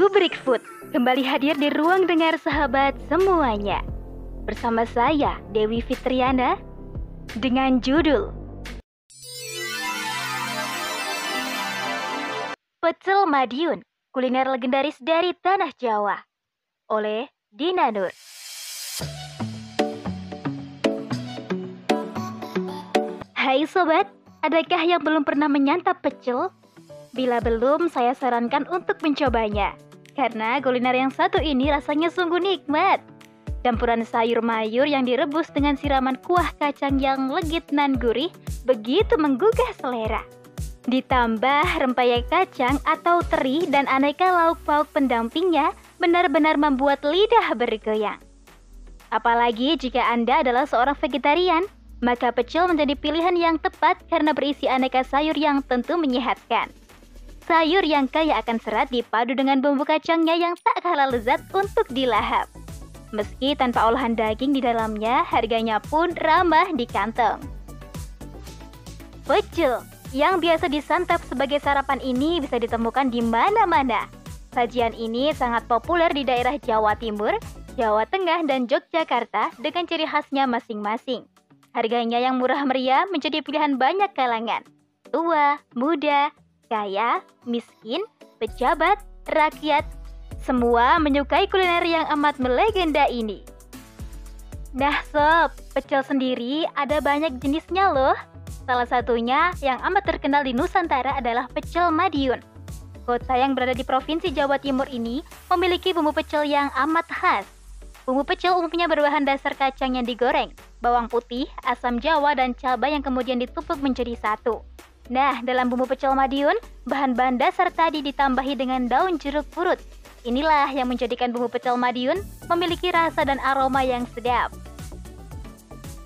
Rubrik Food kembali hadir di ruang dengar sahabat semuanya. Bersama saya, Dewi Fitriana, dengan judul Pecel Madiun, kuliner legendaris dari Tanah Jawa, oleh Dina Nur. Hai sobat, adakah yang belum pernah menyantap pecel? Bila belum, saya sarankan untuk mencobanya. Karena kuliner yang satu ini rasanya sungguh nikmat. Campuran sayur mayur yang direbus dengan siraman kuah kacang yang legit nan gurih begitu menggugah selera. Ditambah rempeyek kacang atau teri dan aneka lauk pauk pendampingnya benar-benar membuat lidah bergoyang. Apalagi jika Anda adalah seorang vegetarian, maka pecel menjadi pilihan yang tepat karena berisi aneka sayur yang tentu menyehatkan. Sayur yang kaya akan serat dipadu dengan bumbu kacangnya yang tak kalah lezat untuk dilahap. Meski tanpa olahan daging di dalamnya, harganya pun ramah di kantong. Pecel yang biasa disantap sebagai sarapan ini bisa ditemukan di mana-mana. Sajian ini sangat populer di daerah Jawa Timur, Jawa Tengah, dan Yogyakarta dengan ciri khasnya masing-masing. Harganya yang murah meriah menjadi pilihan banyak kalangan. Tua, muda, kaya, miskin, pejabat, rakyat, semua menyukai kuliner yang amat melegenda ini. Nah sob, pecel sendiri ada banyak jenisnya loh. Salah satunya yang amat terkenal di Nusantara adalah pecel Madiun. Kota yang berada di Provinsi Jawa Timur ini memiliki bumbu pecel yang amat khas. Bumbu pecel umumnya berbahan dasar kacang yang digoreng, bawang putih, asam jawa, dan cabai yang kemudian ditumpuk menjadi satu. Nah, dalam bumbu pecel Madiun, bahan-bahan dasar tadi ditambahi dengan daun jeruk purut. Inilah yang menjadikan bumbu pecel Madiun memiliki rasa dan aroma yang sedap.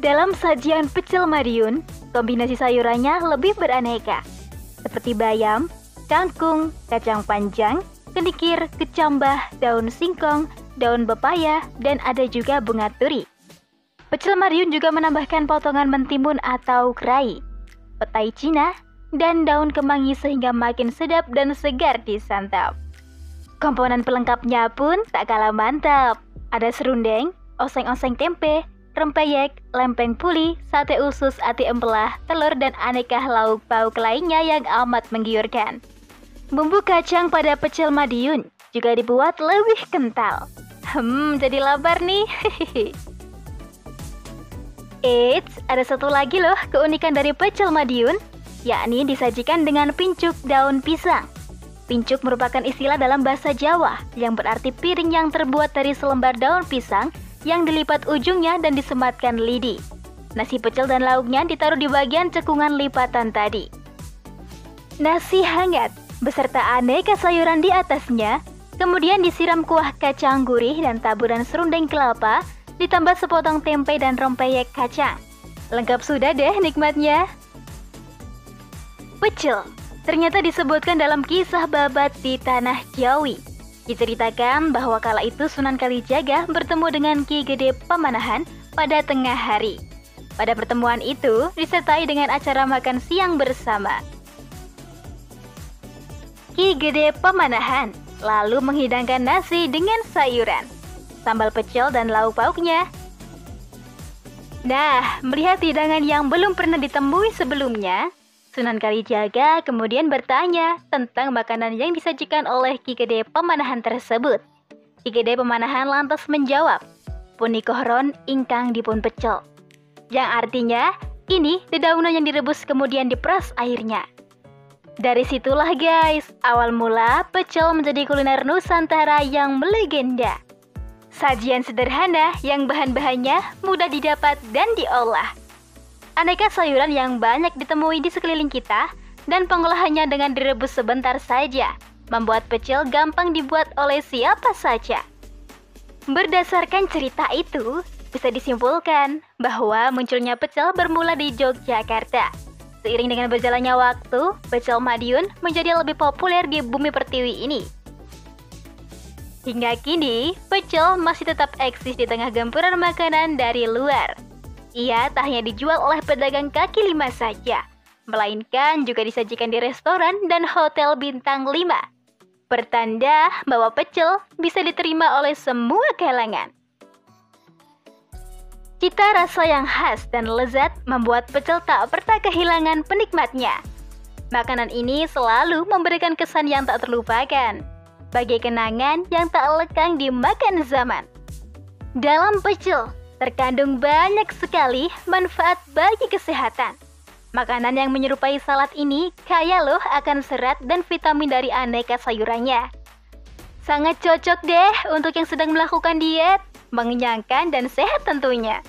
Dalam sajian pecel Madiun, kombinasi sayurannya lebih beraneka, seperti bayam, kangkung, kacang panjang, kenikir, kecambah, daun singkong, daun pepaya, dan ada juga bunga turi. Pecel Madiun juga menambahkan potongan mentimun atau kerai, petai Cina, dan daun kemangi sehingga makin sedap dan segar disantap. Komponen pelengkapnya pun tak kalah mantap. Ada serundeng, oseng-oseng tempe, rempeyek, lempeng puli, sate usus, ati empelah, telur, dan aneka lauk pauk lainnya yang amat menggiurkan. Bumbu kacang pada pecel Madiun juga dibuat lebih kental. Hmm, jadi lapar nih. Eits, ada satu lagi loh keunikan dari pecel Madiun yakni disajikan dengan pincuk daun pisang. Pincuk merupakan istilah dalam bahasa Jawa yang berarti piring yang terbuat dari selembar daun pisang yang dilipat ujungnya dan disematkan lidi. Nasi pecel dan lauknya ditaruh di bagian cekungan lipatan tadi. Nasi hangat beserta aneka sayuran di atasnya, kemudian disiram kuah kacang gurih dan taburan serundeng kelapa, ditambah sepotong tempe dan rempeyek kacang. Lengkap sudah deh nikmatnya. Pecel ternyata disebutkan dalam kisah babat di Tanah Jawi. Diceritakan bahwa kala itu Sunan Kalijaga bertemu dengan Ki Gede Pamanahan pada tengah hari. Pada pertemuan itu disertai dengan acara makan siang bersama. Ki Gede Pamanahan lalu menghidangkan nasi dengan sayuran, sambal pecel dan lauk pauknya. Nah, melihat hidangan yang belum pernah ditemui sebelumnya, Sunan Kalijaga kemudian bertanya tentang makanan yang disajikan oleh Ki Gede Pemanahan tersebut. Ki Gede Pemanahan lantas menjawab, Punikohron ingkang dipun pecel. Yang artinya, ini dedaunan yang direbus kemudian diperas airnya. Dari situlah guys, awal mula pecel menjadi kuliner Nusantara yang melegenda. Sajian sederhana yang bahan-bahannya mudah didapat dan diolah Aneka sayuran yang banyak ditemui di sekeliling kita dan pengolahannya dengan direbus sebentar saja membuat pecel gampang dibuat oleh siapa saja. Berdasarkan cerita itu, bisa disimpulkan bahwa munculnya pecel bermula di Yogyakarta. Seiring dengan berjalannya waktu, pecel Madiun menjadi lebih populer di bumi pertiwi ini. Hingga kini, pecel masih tetap eksis di tengah gempuran makanan dari luar. Ia tak hanya dijual oleh pedagang kaki lima saja, melainkan juga disajikan di restoran dan hotel bintang lima. pertanda bahwa pecel bisa diterima oleh semua kalangan. Cita rasa yang khas dan lezat membuat pecel tak pernah kehilangan penikmatnya. Makanan ini selalu memberikan kesan yang tak terlupakan, bagi kenangan yang tak lekang di makan zaman. Dalam pecel terkandung banyak sekali manfaat bagi kesehatan. Makanan yang menyerupai salad ini kaya loh akan serat dan vitamin dari aneka sayurannya. Sangat cocok deh untuk yang sedang melakukan diet, mengenyangkan dan sehat tentunya.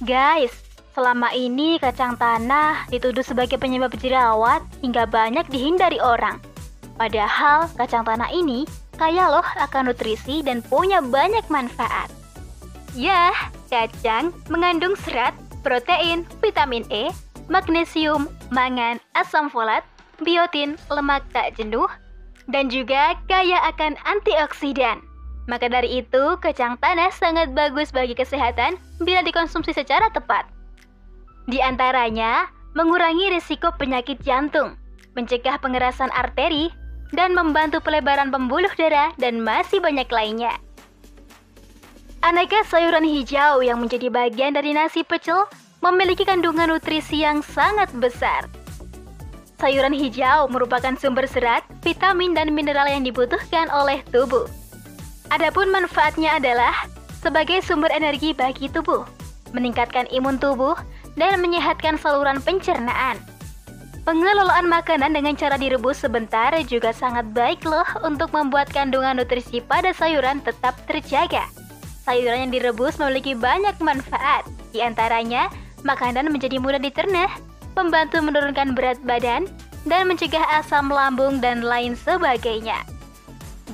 Guys, selama ini kacang tanah dituduh sebagai penyebab jerawat hingga banyak dihindari orang. Padahal kacang tanah ini kaya loh akan nutrisi dan punya banyak manfaat. Ya, kacang mengandung serat, protein, vitamin E, magnesium, mangan, asam folat, biotin, lemak tak jenuh, dan juga kaya akan antioksidan. Maka dari itu, kacang tanah sangat bagus bagi kesehatan bila dikonsumsi secara tepat. Di antaranya, mengurangi risiko penyakit jantung, mencegah pengerasan arteri, dan membantu pelebaran pembuluh darah dan masih banyak lainnya. Aneka sayuran hijau yang menjadi bagian dari nasi pecel memiliki kandungan nutrisi yang sangat besar. Sayuran hijau merupakan sumber serat, vitamin, dan mineral yang dibutuhkan oleh tubuh. Adapun manfaatnya adalah sebagai sumber energi bagi tubuh, meningkatkan imun tubuh, dan menyehatkan saluran pencernaan. Pengelolaan makanan dengan cara direbus sebentar juga sangat baik loh untuk membuat kandungan nutrisi pada sayuran tetap terjaga. Sayuran yang direbus memiliki banyak manfaat, di antaranya makanan menjadi mudah dicerna, membantu menurunkan berat badan, dan mencegah asam lambung dan lain sebagainya.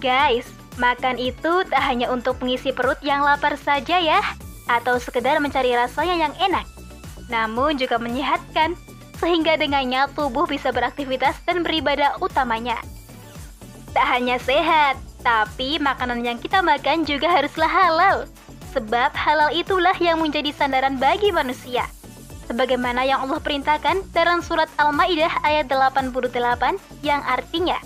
Guys, makan itu tak hanya untuk mengisi perut yang lapar saja ya, atau sekedar mencari rasanya yang enak, namun juga menyehatkan, sehingga dengannya tubuh bisa beraktivitas dan beribadah utamanya. Tak hanya sehat, tapi makanan yang kita makan juga haruslah halal, sebab halal itulah yang menjadi sandaran bagi manusia. Sebagaimana yang Allah perintahkan dalam surat Al-Maidah ayat 88 yang artinya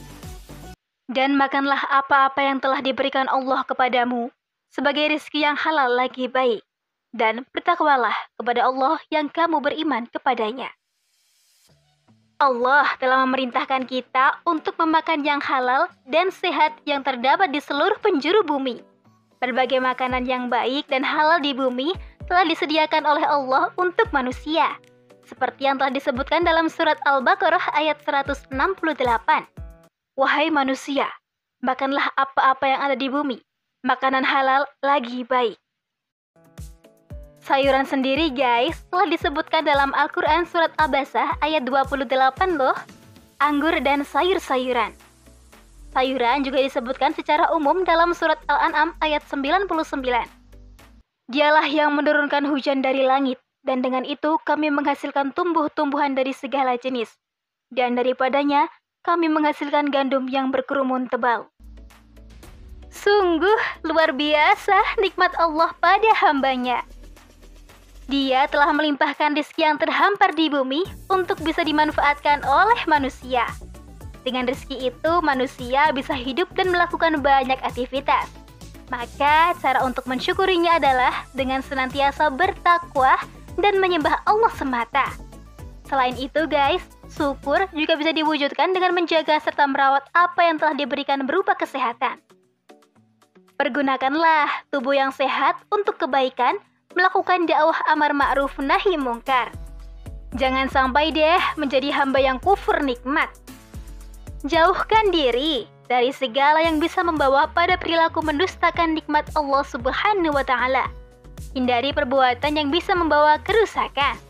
Dan makanlah apa-apa yang telah diberikan Allah kepadamu sebagai rezeki yang halal lagi baik. Dan bertakwalah kepada Allah yang kamu beriman kepadanya. Allah telah memerintahkan kita untuk memakan yang halal dan sehat yang terdapat di seluruh penjuru bumi. Berbagai makanan yang baik dan halal di bumi telah disediakan oleh Allah untuk manusia, seperti yang telah disebutkan dalam surat Al-Baqarah ayat 168. Wahai manusia, makanlah apa-apa yang ada di bumi, makanan halal lagi baik. Sayuran sendiri guys, telah disebutkan dalam Al-Quran surat Abasah ayat 28 loh, anggur dan sayur-sayuran. Sayuran juga disebutkan secara umum dalam surat Al-An'am ayat 99. Dialah yang menurunkan hujan dari langit, dan dengan itu kami menghasilkan tumbuh-tumbuhan dari segala jenis. Dan daripadanya, kami menghasilkan gandum yang berkerumun tebal. Sungguh luar biasa nikmat Allah pada hambanya. Dia telah melimpahkan rezeki yang terhampar di bumi untuk bisa dimanfaatkan oleh manusia. Dengan rezeki itu, manusia bisa hidup dan melakukan banyak aktivitas maka cara untuk mensyukurinya adalah dengan senantiasa bertakwa dan menyembah Allah semata. Selain itu guys, syukur juga bisa diwujudkan dengan menjaga serta merawat apa yang telah diberikan berupa kesehatan. Pergunakanlah tubuh yang sehat untuk kebaikan, melakukan dakwah amar ma'ruf nahi mungkar. Jangan sampai deh menjadi hamba yang kufur nikmat. Jauhkan diri dari segala yang bisa membawa pada perilaku mendustakan nikmat Allah Subhanahu wa taala. Hindari perbuatan yang bisa membawa kerusakan,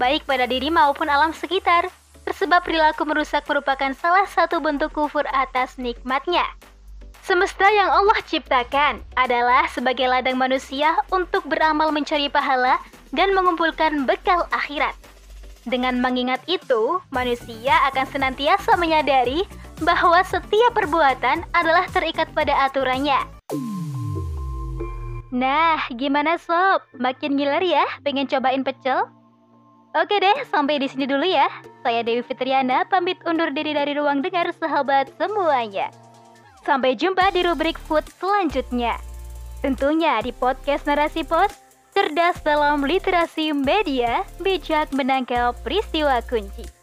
baik pada diri maupun alam sekitar. Tersebab perilaku merusak merupakan salah satu bentuk kufur atas nikmatnya. Semesta yang Allah ciptakan adalah sebagai ladang manusia untuk beramal mencari pahala dan mengumpulkan bekal akhirat. Dengan mengingat itu, manusia akan senantiasa menyadari bahwa setiap perbuatan adalah terikat pada aturannya. Nah, gimana sob? Makin ngiler ya pengen cobain pecel? Oke deh, sampai di sini dulu ya. Saya Dewi Fitriana, pamit undur diri dari ruang dengar sahabat semuanya. Sampai jumpa di rubrik food selanjutnya. Tentunya di podcast Narasi Pos, cerdas dalam literasi media, bijak menangkap peristiwa kunci.